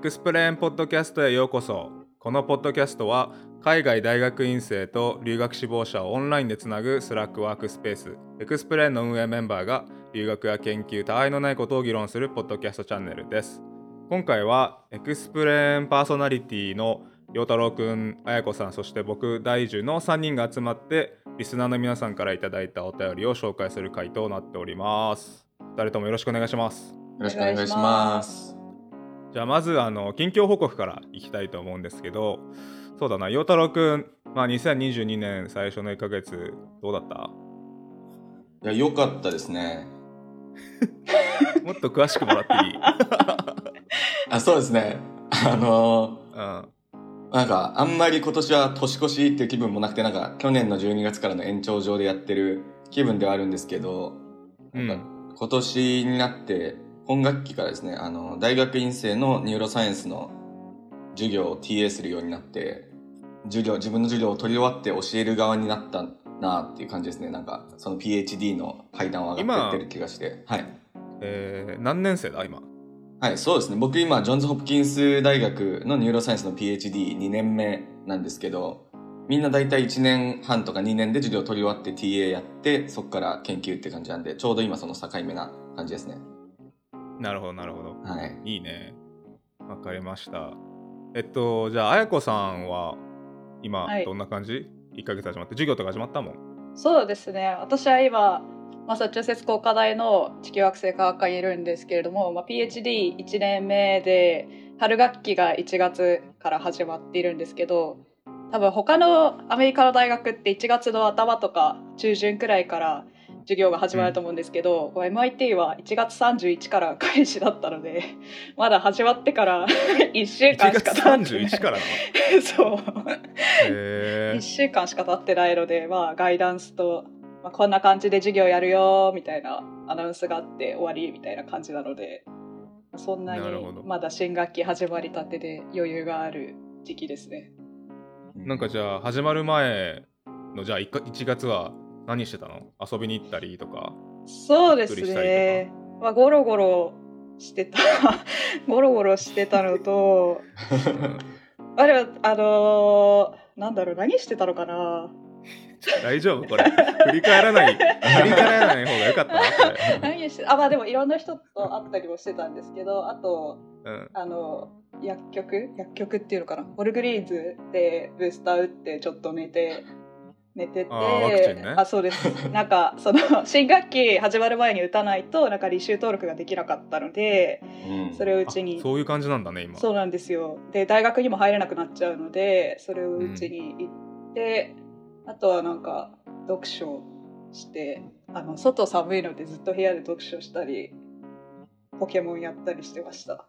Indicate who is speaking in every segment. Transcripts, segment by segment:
Speaker 1: クスプレーンポッドキャストへようこそ。このポッドキャストは海外大学院生と留学志望者をオンラインでつなぐ Slack ワークスペース。エクスプレーンの運営メンバーが留学や研究他愛のないことを議論するポッドキャストチャンネルです。今回はエクスプレーンパーソナリティの陽太郎くん、あやこさん、そして僕、大樹の3人が集まってリスナーの皆さんからいただいたお便りを紹介する回となっております。2人ともよろしくお願いします。
Speaker 2: よろしくお願いします。
Speaker 1: じゃあまずあの近況報告からいきたいと思うんですけどそうだな陽太郎くん、まあ、2022年最初の1ヶ月どうだった？
Speaker 2: いや、良かったですね。
Speaker 1: もっと詳しくもらっていい？
Speaker 2: あ、そうですね。あの
Speaker 1: うん
Speaker 2: ーなんか、あんまり今年は年越しっていう気分もなくて、なんか、去年の12月からの延長上でやってる気分ではあるんですけど、
Speaker 1: うん
Speaker 2: 今年になって、今学期からですね、あの、大学院生のニューロサイエンスの授業を TA するようになって、授業、自分の授業を取り終わって教える側になったなっていう感じですね。なんか、その PhD の階段を上がってってる気がして。はい。
Speaker 1: えー何年生だ今？
Speaker 2: はい、そうですね。僕今、ジョンズ・ホプキンス大学のニューロサイエンスの PhD2 年目なんですけど、みんな大体1年半とか2年で授業を取り終わって TA やって、そこから研究って感じなんで、ちょうど今その境目な感じですね。
Speaker 1: なるほどなるほど。
Speaker 2: はい。
Speaker 1: いいね。わかりました。えっとじゃああやこさんは今
Speaker 3: はい。
Speaker 1: どんな感じ、1ヶ月始まって授業とか始まったもん。
Speaker 3: そうですね。私は今マサチューセッツ工科大の地球惑星科学科にいるんですけれども、まあ、PhD1 年目で春学期が1月から始まっているんですけど多分他のアメリカの大学って1月の頭とか中旬くらいから授業が始まると思うんですけど、こう MIT は1月31から開始だったのでまだ始まってから 1週
Speaker 1: 1
Speaker 3: 間しか
Speaker 1: 月
Speaker 3: 経ってない。
Speaker 1: 31からな
Speaker 3: そう。
Speaker 1: へ
Speaker 3: 1週間しか経ってないので、まあ、ガイダンスと、まあ、こんな感じで授業やるよみたいなアナウンスがあって終わりみたいな感じなのでそんなにまだ新学期始まりたてで余裕がある時期ですね。
Speaker 1: なんかじゃあ始まる前のじゃあ 1, 1月は何してたの？遊びに行ったりとか？
Speaker 3: そうですね。まあ、ゴロゴロしてた。ゴロゴロしてたのと あれはあのーなんだろう何してたのかな？
Speaker 1: 大丈夫？これ。振り返らない振り返らない方がよかったなこ
Speaker 3: 何してあまあでもいろんな人と会ったりもしてたんですけどあと
Speaker 1: れ、うん、
Speaker 3: あの薬局？薬局っていうのかな？オルグリーンズでブースター打ってちょっと寝て寝てて
Speaker 1: あね。
Speaker 3: あそうです。なんかその新学期始まる前に打たないとなんか履修登録ができなかったので
Speaker 2: うん。
Speaker 3: それをうちに
Speaker 1: あそういう感じなんだね今。
Speaker 3: そうなんですよ。で大学にも入れなくなっちゃうのでそれをうちに行って、あとはなんか読書してあの外寒いのでずっと部屋で読書したりポケモンやったりしてました。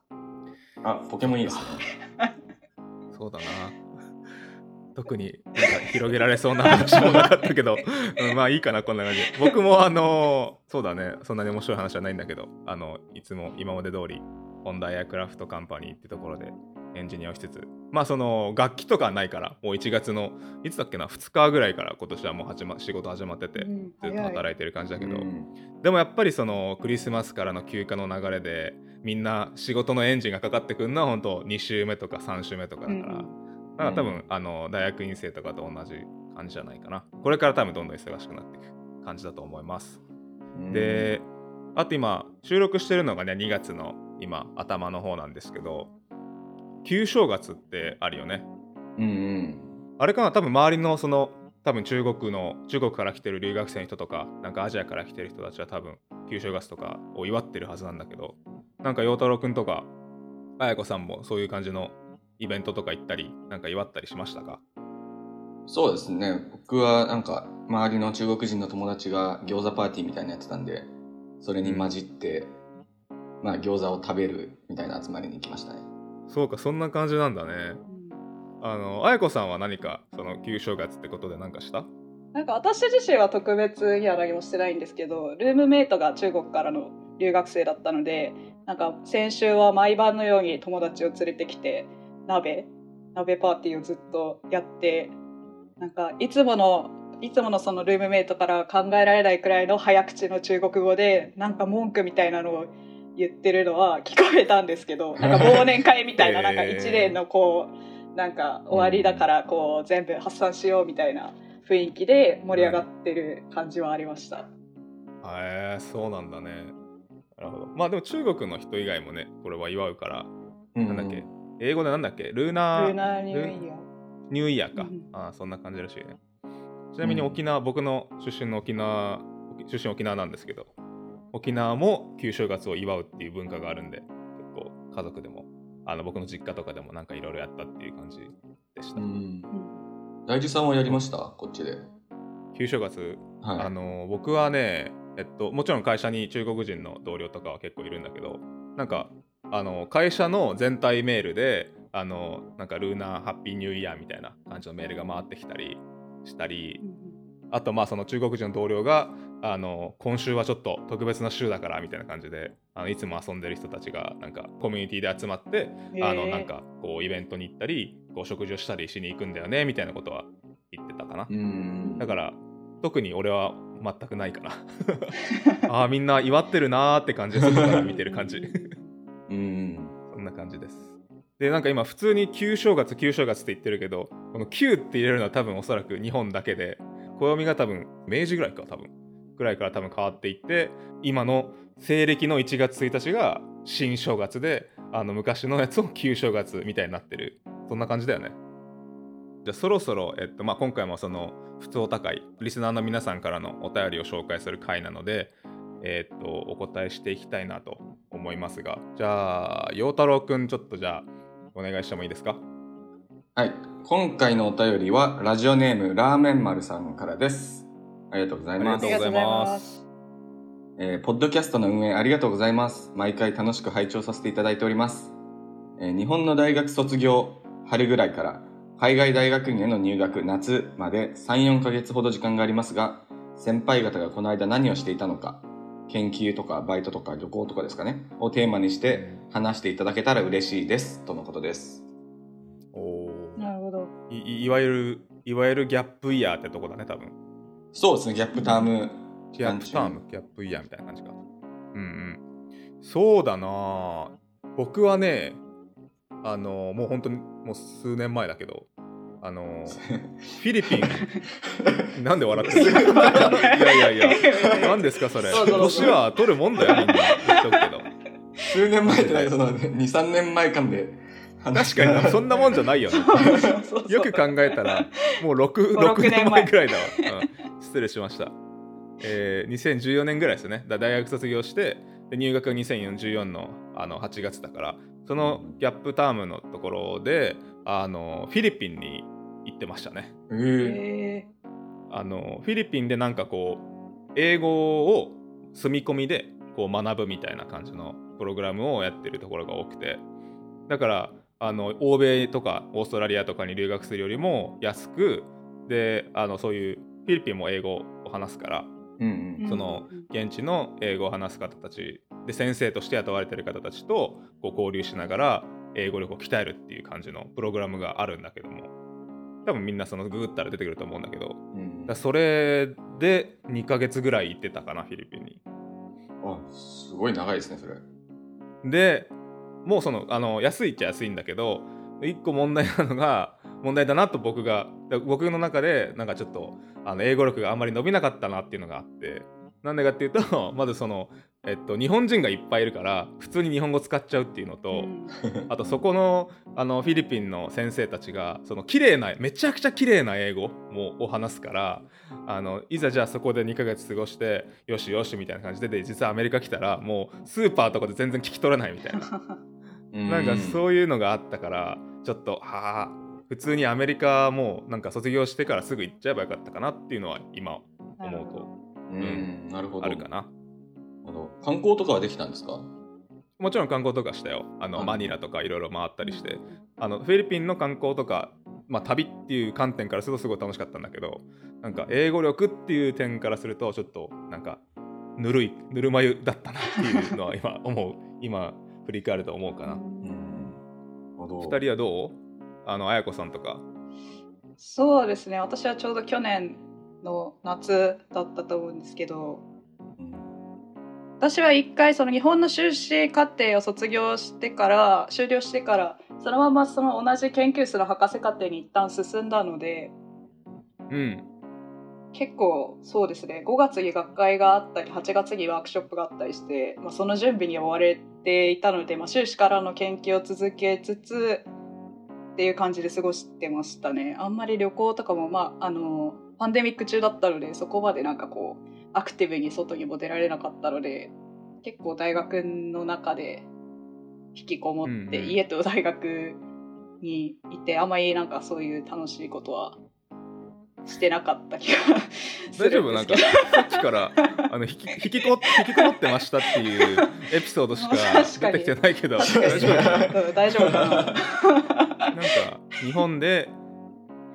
Speaker 2: あ、ポケモンいいですね。
Speaker 1: そうだな特になんか広げられそうな話もなかったけど、うん、まあいいかなこんな感じ。で僕もあのそうだね。そんなに面白い話はないんだけどあのいつも今まで通りホンダエアクラフトカンパニーってところでエンジニアをしつつ。まあその楽器とかはないからもう1月のいつだっけな2日ぐらいから今年はもう始ま仕事始まってて、
Speaker 3: うん
Speaker 1: ずっと働いてる感じだけど、
Speaker 2: うん。
Speaker 1: でもやっぱりそのクリスマスからの休暇の流れでみんな仕事のエンジンがかかってくるのは本当2週目とか3週目とかだから、
Speaker 3: うん。
Speaker 1: なんか多分、あの大学院生とかと同じ感じじゃないかな。これから多分どんどん忙しくなっていく感じだと思います、
Speaker 2: うん。
Speaker 1: であと今収録してるのがね2月の今頭の方なんですけど旧正月ってあるよね。
Speaker 2: うんうん。
Speaker 1: あれかな多分周りのその多分中国の中国から来てる留学生の人とかなんかアジアから来てる人たちは多分旧正月とかを祝ってるはずなんだけどなんか陽太郎くんとか綾子さんもそういう感じのイベントとか行ったりなんか祝ったりしましたか？
Speaker 2: そうですね。僕はなんか、周りの中国人の友達が餃子パーティーみたいなのやってたんで、それに混じって、まあ餃子を食べるみたいな集まりに行きましたね。
Speaker 1: そうかそんな感じなんだね。あの綾子さんは何かその旧正月ってことで何かした？
Speaker 3: なんか私自身は特別には何もしてないんですけどルームメイトが中国からの留学生だったのでなんか先週は毎晩のように友達を連れてきて鍋鍋パーティーをずっとやってなんかいつものいつものそのルームメイトから考えられないくらいの早口の中国語でなんか文句みたいなのを言ってるのは聞こえたんですけど なんか忘年会みたいななんか1年のこうなんか終わりだからこう全部発散しようみたいな雰囲気で盛り上がってる感じはありました。
Speaker 1: へえそうなんだね。なるほど。まあでも中国の人以外もねこれは祝うから
Speaker 2: うん。
Speaker 1: なんだっけ英語でなんだっけ？ルーナー？
Speaker 3: ルーナーニューイヤー。
Speaker 1: ニューイヤーか、
Speaker 3: うん
Speaker 1: ああそんな感じらしいね。ちなみに沖縄、僕の出身の沖縄出身沖縄なんですけど沖縄も旧正月を祝うっていう文化があるんで結構家族でもあの僕の実家とかでもなんかいろいろやったっていう感じでした、
Speaker 2: 大地さんはやりました？こっちで。
Speaker 1: 旧正月
Speaker 2: はい。
Speaker 1: あの僕はね、えっと、もちろん会社に中国人の同僚とかは結構いるんだけどなんかあの会社の全体メールであのなんかルーナーハッピーニューイヤーみたいな感じのメールが回ってきたりしたりあとまあその中国人の同僚があの今週はちょっと特別な週だからみたいな感じであのいつも遊んでる人たちがなんかコミュニティで集まってあのなんかこうイベントに行ったりこう食事をしたりしに行くんだよねみたいなことは言ってたかな。
Speaker 2: うん。
Speaker 1: だから特に俺は全くないかな ああみんな祝ってるなーって感じで外から見てる感じ
Speaker 2: うん。
Speaker 1: そんな感じです。でなんか今普通に旧正月旧正月って言ってるけどこの旧って入れるのは多分おそらく日本だけで暦が多分明治ぐらいか多分ぐらいから多分変わっていって今の西暦の1月1日が新正月であの昔のやつを旧正月みたいになってる。そんな感じだよね。じゃあそろそろ、えっとまあ、今回もその普通お高いリスナーの皆さんからのお便りを紹介する回なのでえっとお答えしていきたいなと思いますがじゃあ陽太郎くんちょっとじゃあお願いしてもいいですか？
Speaker 2: はい。今回のお便りは、ラジオネーム、ラーメン丸さんからです。ありがとうございます
Speaker 1: あり。がとうございます
Speaker 2: えーポッドキャストの運営ありがとうございます。毎回楽しく拝聴させていただいております。えー日本の大学卒業、春ぐらいから、海外大学院への入学、夏まで3、4ヶ月ほど時間がありますが、先輩方がこの間何をしていたのか、研究とかバイトとか旅行とかですかね、をテーマにして話していただけたら嬉しいです。とのことです。
Speaker 1: お
Speaker 3: なるほど。
Speaker 1: いいいわゆるいわゆるギャップイヤーってとこだね多分。
Speaker 2: そうですね、ギャップターム。
Speaker 1: ギャップタームギャップイヤーみたいな感じか。うんうん。そうだなあ僕はねあのもう本当にもう数年前だけどあの フィリピン なんで笑ってるいやいやいや。何ですかそれ？年は取るもんだよみんな。言っとくけど。
Speaker 2: 数年前ってない。その2、3年前間で。話
Speaker 1: 確かになそんなもんじゃないよね。よく考えたらもう 6,
Speaker 3: 5
Speaker 1: 6年前。ぐらいだわ、うん、失礼しました、えー2014年ぐらいですね。だ大学卒業してで入学が2014のあの8月だから。そのギャップタームのところであのフィリピンに行ってましたね。
Speaker 2: えー。
Speaker 3: へ
Speaker 1: あのフィリピンでなんかこう英語を住み込みでこう学ぶみたいな感じのプログラムをやってるところが多くて。だからあの欧米とかオーストラリアとかに留学するよりも安くであのそういうフィリピンも英語を話すから
Speaker 2: うん
Speaker 3: ー
Speaker 1: その現地の英語を話す方たちで先生として雇われてる方たちとこう交流しながら英語力を鍛えるっていう感じのプログラムがあるんだけども。多分みんなそのググったら出てくると思うんだけど。
Speaker 2: うん。うん
Speaker 1: だそれで2ヶ月ぐらい行ってたかなフィリピンに。
Speaker 2: あすごい長いですねそれ。
Speaker 1: でもうそのあの安いっちゃ安いんだけど1個問題なのが問題だなと僕がだ僕の中でなんかちょっとあの英語力があんまり伸びなかったなっていうのがあって。なんでかっていうとまずその、えっと、日本人がいっぱいいるから普通に日本語使っちゃうっていうのと、
Speaker 3: うん。
Speaker 1: あとそこのあのフィリピンの先生たちがその綺麗なめちゃくちゃ綺麗な英語もを話すからあのいざじゃあそこで2ヶ月過ごしてよしよしみたいな感じでで実はアメリカ来たらもうスーパーとかで全然聞き取れないみたいな。なんか
Speaker 2: う
Speaker 1: そういうのがあったからちょっとはあ普通にアメリカもなんか卒業してからすぐ行っちゃえばよかったかなっていうのは今
Speaker 3: なるほど
Speaker 1: 思
Speaker 2: うん。なるほど。
Speaker 1: うとあるかな
Speaker 2: なるほど観光とかはできたんですか？
Speaker 1: もちろん観光とかしたよ。あの
Speaker 2: うん
Speaker 1: マニラとかいろいろ回ったりして。あのフィリピンの観光とか、まあ、旅っていう観点からするとすごい楽しかったんだけどなんか英語力っていう点からするとちょっとなんかぬるいぬるま湯だったなっていうのは今思う 今振り返ると思うかな。
Speaker 2: うん。なるほど。
Speaker 1: 二人はどう？あの綾子さんとか。
Speaker 3: そうですね。私はちょうど去年の夏だったと思うんですけど
Speaker 2: うん
Speaker 3: 私は一回その日本の修士課程を卒業してから終了してからそのままその同じ研究室の博士課程に一旦進んだので
Speaker 1: うん。
Speaker 3: 結構そうですね。5月に学会があったり8月にワークショップがあったりして、まあ、その準備に追われていたので、まあ、修士からの研究を続けつつっていう感じで過ごしてましたね。あんまり旅行とかもまああのパンデミック中だったのでそこまでなんかこうアクティブに外にも出られなかったので結構大学の中で引きこもって、
Speaker 1: うんうん。
Speaker 3: 家と大学にいてあんまりなんかそういう楽しいことはしてなかった気がす
Speaker 1: 大丈夫？なんか。さっきから あの引き引きこ引きこもってましたっていうエピソードしか出てきてないけど。
Speaker 3: 確かに。
Speaker 1: 大丈夫？
Speaker 3: うん大丈夫かな。
Speaker 1: なんか日本で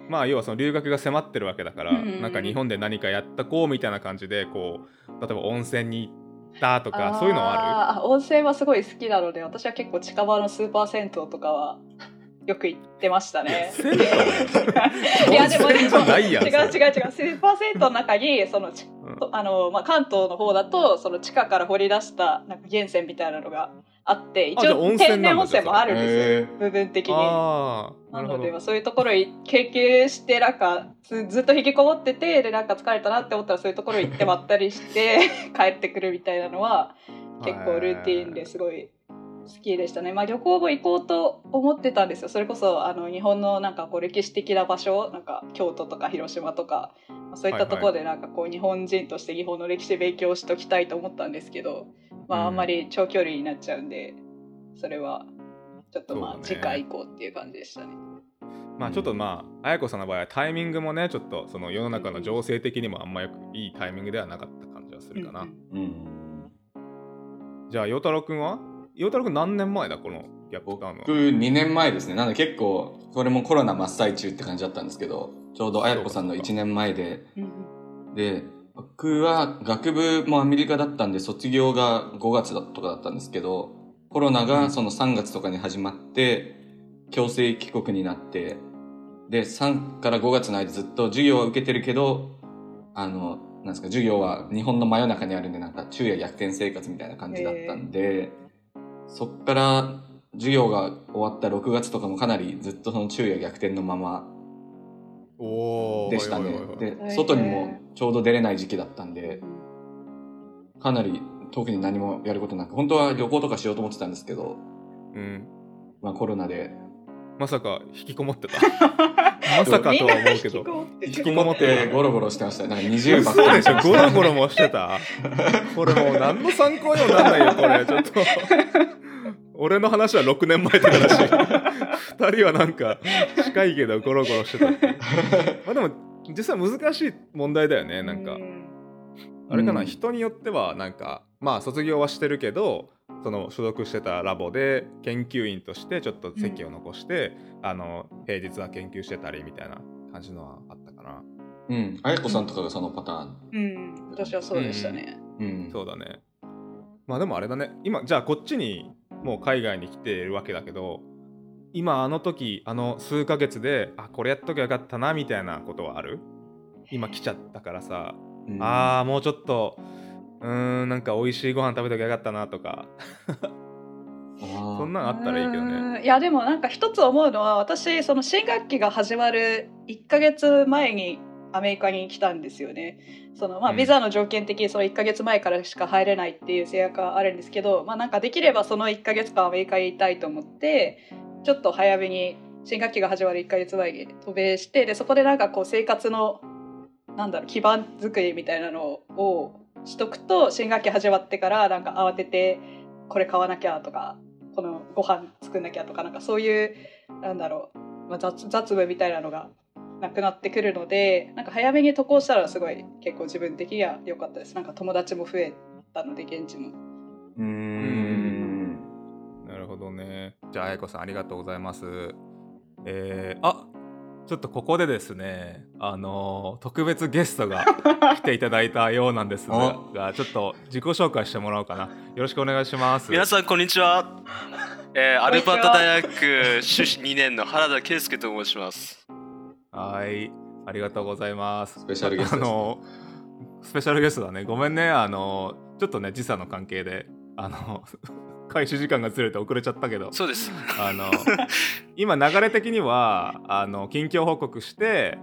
Speaker 1: まあ要はその留学が迫ってるわけだから、
Speaker 3: うんうんうん。
Speaker 1: なんか日本で何かやったこうみたいな感じでこう例えば温泉に行ったとかそういうのはある？
Speaker 3: 温泉はすごい好きなので私は結構近場のスーパー銭湯とかは よく行ってましたね。いや でも
Speaker 1: 温泉じゃないやん
Speaker 3: 違う違う違う。スーパー銭湯の中にそのあの、まあ、関東の方だとその地下から掘り出したなんか源泉みたいなのがあって一応天然温泉もあるんですよ
Speaker 2: へ
Speaker 3: 部分的に。
Speaker 1: な
Speaker 3: なので、そういうところに経験してなんかずずっと引きこもっててでなんか疲れたなって思ったらそういうところに行ってまったりして 帰ってくるみたいなのは結構ルーティンですごい好きでしたね。まあ、旅行も行こうと思ってたんですよそれこそあの日本のなんかこう歴史的な場所なんか京都とか広島とかまあそういったところでなんかこう日本人として日本の歴史勉強しときたいと思ったんですけど、ま
Speaker 1: うん。
Speaker 3: あ、あんまり長距離になっちゃうんでそれはちょっとまあ次回行こうっていう感じでしたね。
Speaker 1: まあちょっとまあ綾子さんの場合はタイミングもねちょっとその世の中の情勢的にもあんまよくいいタイミングではなかった感じはするかな、
Speaker 3: うん
Speaker 2: ーうん
Speaker 1: じゃあ陽太郎くんは？陽太郎くん何年前だこのギャップ？タウン
Speaker 2: 僕
Speaker 1: は
Speaker 2: 2年前ですね。なので結構これもコロナ真っ最中って感じだったんですけどちょうど綾子さんの1年前で。
Speaker 3: うん。
Speaker 2: で僕は学部もアメリカだったんで卒業が5月だとかだったんですけどコロナがその3月とかに始まって強制帰国になってで3から5月の間ずっと授業は受けてるけどあのなんですか授業は日本の真夜中にあるんでなんか昼夜逆転生活みたいな感じだったんで、そっから授業が終わった6月とかもかなりずっとその昼夜逆転のままでしたね。で外にもちょうど出れない時期だったんでかなり特に何もやることなく本当は旅行とかしようと思ってたんですけど、
Speaker 1: うん。
Speaker 2: まあ、コロナで。
Speaker 1: まさか引きこもってた。まさかとは思うけど。
Speaker 2: 引き
Speaker 1: こ
Speaker 2: こもっ
Speaker 1: てて
Speaker 2: ゴロゴロしてましたなんか20ばっ
Speaker 1: そう
Speaker 2: かり
Speaker 1: でしょ。ゴロゴロもしてた。これもう何の参考にもなんないよこれ。ちょっと俺の話は6年前とかだし2人はなんか近いけどゴロゴロしてた まあでも実際難しい問題だよねなんか。
Speaker 3: うん。
Speaker 1: あれかな、
Speaker 2: うん。
Speaker 1: 人によってはなんかまあ卒業はしてるけどその所属してたラボで研究員としてちょっと席を残して、あの平日は研究してたりみたいな感じのはあったかな、
Speaker 2: うん。綾子さんとかがそのパターン。
Speaker 3: うん、私はそうでしたね。
Speaker 2: うん。
Speaker 1: そうだね。まあでもあれだね。今じゃあこっちにもう海外に来ているわけだけど今あの時あの数ヶ月であこれやっときゃよかったなみたいなことはある？今来ちゃったからさ、
Speaker 2: うん。
Speaker 1: あーもうちょっとうーんなんか美味しいご飯食べときゃよかったなとか。そんなんあったらいいけどね。
Speaker 3: うん。いやでもなんか一つ思うのは私その新学期が始まる1ヶ月前にアメリカに来たんですよね。そのまあ
Speaker 1: うん
Speaker 3: ビザの条件的にその1ヶ月前からしか入れないっていう制約があるんですけど、まあなんかできればその1ヶ月間アメリカにいたいと思ってちょっと早めに新学期が始まる1ヶ月前に渡米してでそこでなんかこう生活のなんだろう基盤作りみたいなのをしとくと新学期始まってからなんか慌ててこれ買わなきゃとかこのご飯作んなきゃとかなんかそういうなんだろう、まあ、雑雑務みたいなのがなくなってくるのでなんか早めに渡航したらすごい結構自分的には良かったです。なんか友達も増えたので現地も。
Speaker 2: うーん。
Speaker 1: なるほどね。じゃああやこさんありがとうございます。えー、あちょっとここでですねあのー特別ゲストが 来ていただいたようなんですががちょっと自己紹介してもらおうかな。よろしくお願いします。
Speaker 4: 皆さんこんにちは、えー、アルバート大学修士2年の原田圭介と申します
Speaker 1: はい。ありがとうございます。
Speaker 2: スペシャルゲスト
Speaker 1: あのスペシャルゲストだね。ごめんね。あのちょっとね時差の関係であの 開始時間がずれて遅れちゃったけど。
Speaker 4: そうです。
Speaker 1: あの今流れ的にはあの近況報告して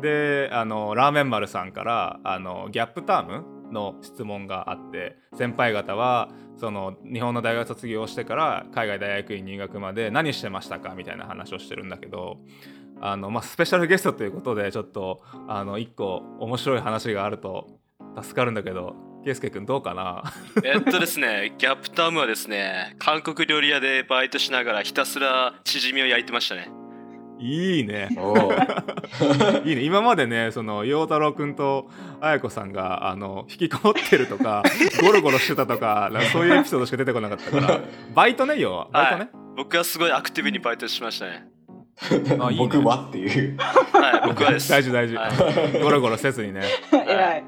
Speaker 1: であのラーメン丸さんからあのギャップタームの質問があって先輩方はその日本の大学卒業してから海外大学院入学まで何してましたか？みたいな話をしてるんだけどあの、まあ、スペシャルゲストということでちょっとあの一個面白い話があると助かるんだけど圭佑君どうかな？
Speaker 4: えっとですね、ギャップタームはですね、韓国料理屋でバイトしながらひたすらチヂミを焼いてましたね。
Speaker 1: いいね。いいね。今までねその陽太郎くんと綾子さんがあの引きこもってるとか ゴロゴロしてたとかそういうエピソードしか出てこなかったから バイトね要は。バイトね、
Speaker 4: 僕はすごいアクティブにバイトしましたね。
Speaker 1: あいいね
Speaker 2: 僕はっていう。
Speaker 4: はい、僕はです。
Speaker 1: 大事大事、
Speaker 4: はい
Speaker 1: ゴロゴロせずにね
Speaker 3: 偉い。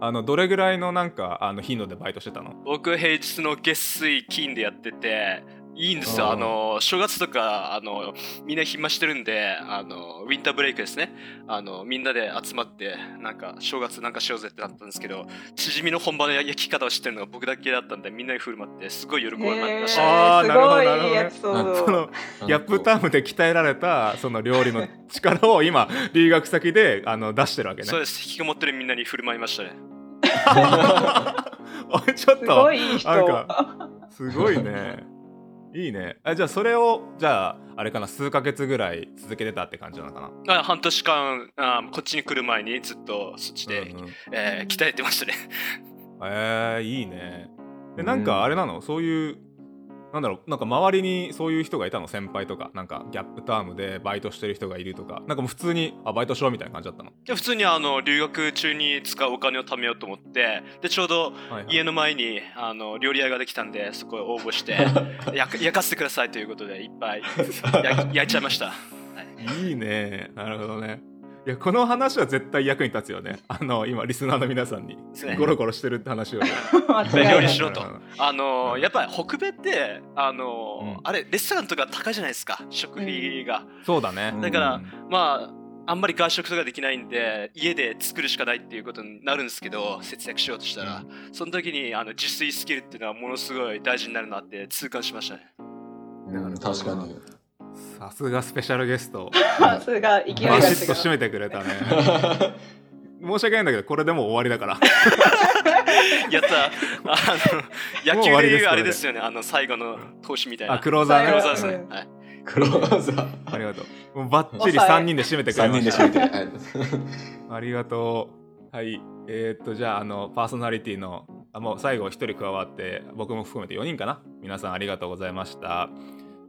Speaker 1: あのどれぐらいのなんかあの頻度でバイトしてたの？
Speaker 4: 僕平日の月水金でやってていいんですよ。
Speaker 1: あ
Speaker 4: の正月とかあのみんな暇してるんであのウィンターブレイクですね。あのみんなで集まってなんか正月なんかしようぜってなったんですけどチヂミの本場の焼き方を知ってるのが僕だけだったんでみんなに振る舞ってすごい喜びました、
Speaker 1: あーなるほど
Speaker 3: すごい
Speaker 1: なるほどね。そのギャップタームで鍛えられたその料理の力を今 留学先であの出してるわけね。
Speaker 4: そうです。引きこもってるみんなに振る舞いましたね。
Speaker 1: おいちょっ
Speaker 3: す
Speaker 1: と
Speaker 3: ごいいい人。
Speaker 1: なんすごいね。いいね。あじゃあそれをじゃああれかな数ヶ月ぐらい続けてたって感じなのかな？
Speaker 4: あ半年間あこっちに来る前にずっとそっちで、
Speaker 1: うんうん
Speaker 4: えー鍛えてましたね
Speaker 1: えー、いいね。でなんかあれなの？そういうなんだろうなんか周りにそういう人がいたの先輩とかなんかギャップタームでバイトしてる人がいるとかなんかもう普通にあバイトしろみたいな感じだったの？
Speaker 4: で普通にあの留学中に使うお金を貯めようと思ってでちょうど
Speaker 1: はいはい
Speaker 4: 家の前にあの料理屋ができたんでそこへ応募して 焼かせてくださいということでいっぱい 焼いちゃいました
Speaker 1: いいね。なるほどね。いやこの話は絶対役に立つよね。あの今リスナーの皆さんに。ゴロゴロしてるって話を。
Speaker 4: 料理しろと。
Speaker 1: うん。
Speaker 4: あの
Speaker 1: うん。
Speaker 4: やっぱり北米ってあの、
Speaker 1: うん。
Speaker 4: あれレストランとか高いじゃないですか。食費が、
Speaker 1: そうだね。
Speaker 4: だから
Speaker 1: うん。
Speaker 4: まああんまり外食とかできないんで家で作るしかないっていうことになるんですけど節約しようとしたら、その時にあの自炊スキルっていうのはものすごい大事になるなって痛感しましたね。
Speaker 2: うん。確かに。
Speaker 1: さすがスペシャルゲスト。
Speaker 3: さすが勢いが
Speaker 1: バ。シッと締めてくれたね。申し訳ないんだけど、これでもう終わりだから。
Speaker 4: やったあの野
Speaker 1: もう終わりです
Speaker 4: 球でいうあれですよねあの最後の投資みたいな
Speaker 1: あ、クローザーね。
Speaker 4: クローザーですね、
Speaker 3: うん
Speaker 4: はい
Speaker 2: クローザー。
Speaker 1: ありがとう。もうバッチリ
Speaker 3: 抑え
Speaker 1: 3人で締めてくれ
Speaker 2: 3
Speaker 1: ました。
Speaker 2: 人で締めて。はい
Speaker 1: ありがとう。はい。えーっと、じゃあ、あの、パーソナリティの、あもう最後1人加わって、僕も含めて4人かな。皆さんありがとうございました。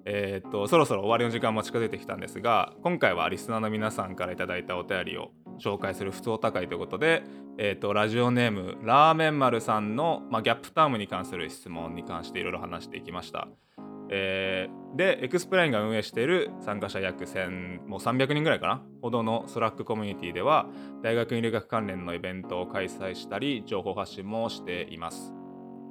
Speaker 1: えーっと、そろそろ終わりの時間も近づいてきたんですが、今回はリスナーの皆さんからいただいたお便りを紹介する普通お便り回ということで、えーっと、ラジオネーム、ラーメン丸さんの、まあ、ギャップタームに関する質問に関していろいろ話していきました。えーでエクスプラインが運営している参加者約1000もう300人ぐらいかな？ほどの Slack コミュニティでは大学院留学関連のイベントを開催したり情報発信もしています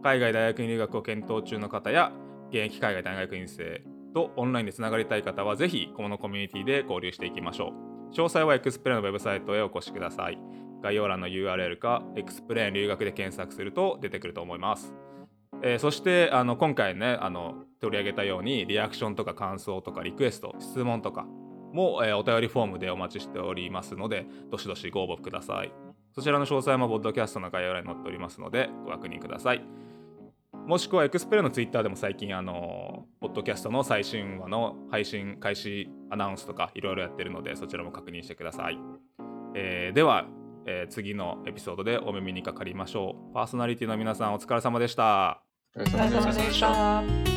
Speaker 1: 海外大学院留学を検討中の方や現役海外大学院生とオンラインでつながりたい方はぜひこのコミュニティで交流していきましょう。詳細はエクスプレインのウェブサイトへお越しください。概要欄の URL かエクスプレイン留学で検索すると出てくると思います。えーそしてあの今回ねあの取り上げたようにリアクションとか感想とかリクエスト質問とかも、えーお便りフォームでお待ちしておりますのでどしどしご応募ください。そちらの詳細もポッドキャストの概要欄に載っておりますのでご確認ください。もしくはエクスプレイのツイッターでも最近あのポッドキャストの最新話の配信開始アナウンスとかいろいろやってるのでそちらも確認してください、えーでは、えー次のエピソードでお耳にかかりましょう。パーソナリティの皆さんお疲れ様でした。
Speaker 3: お疲れ様でした。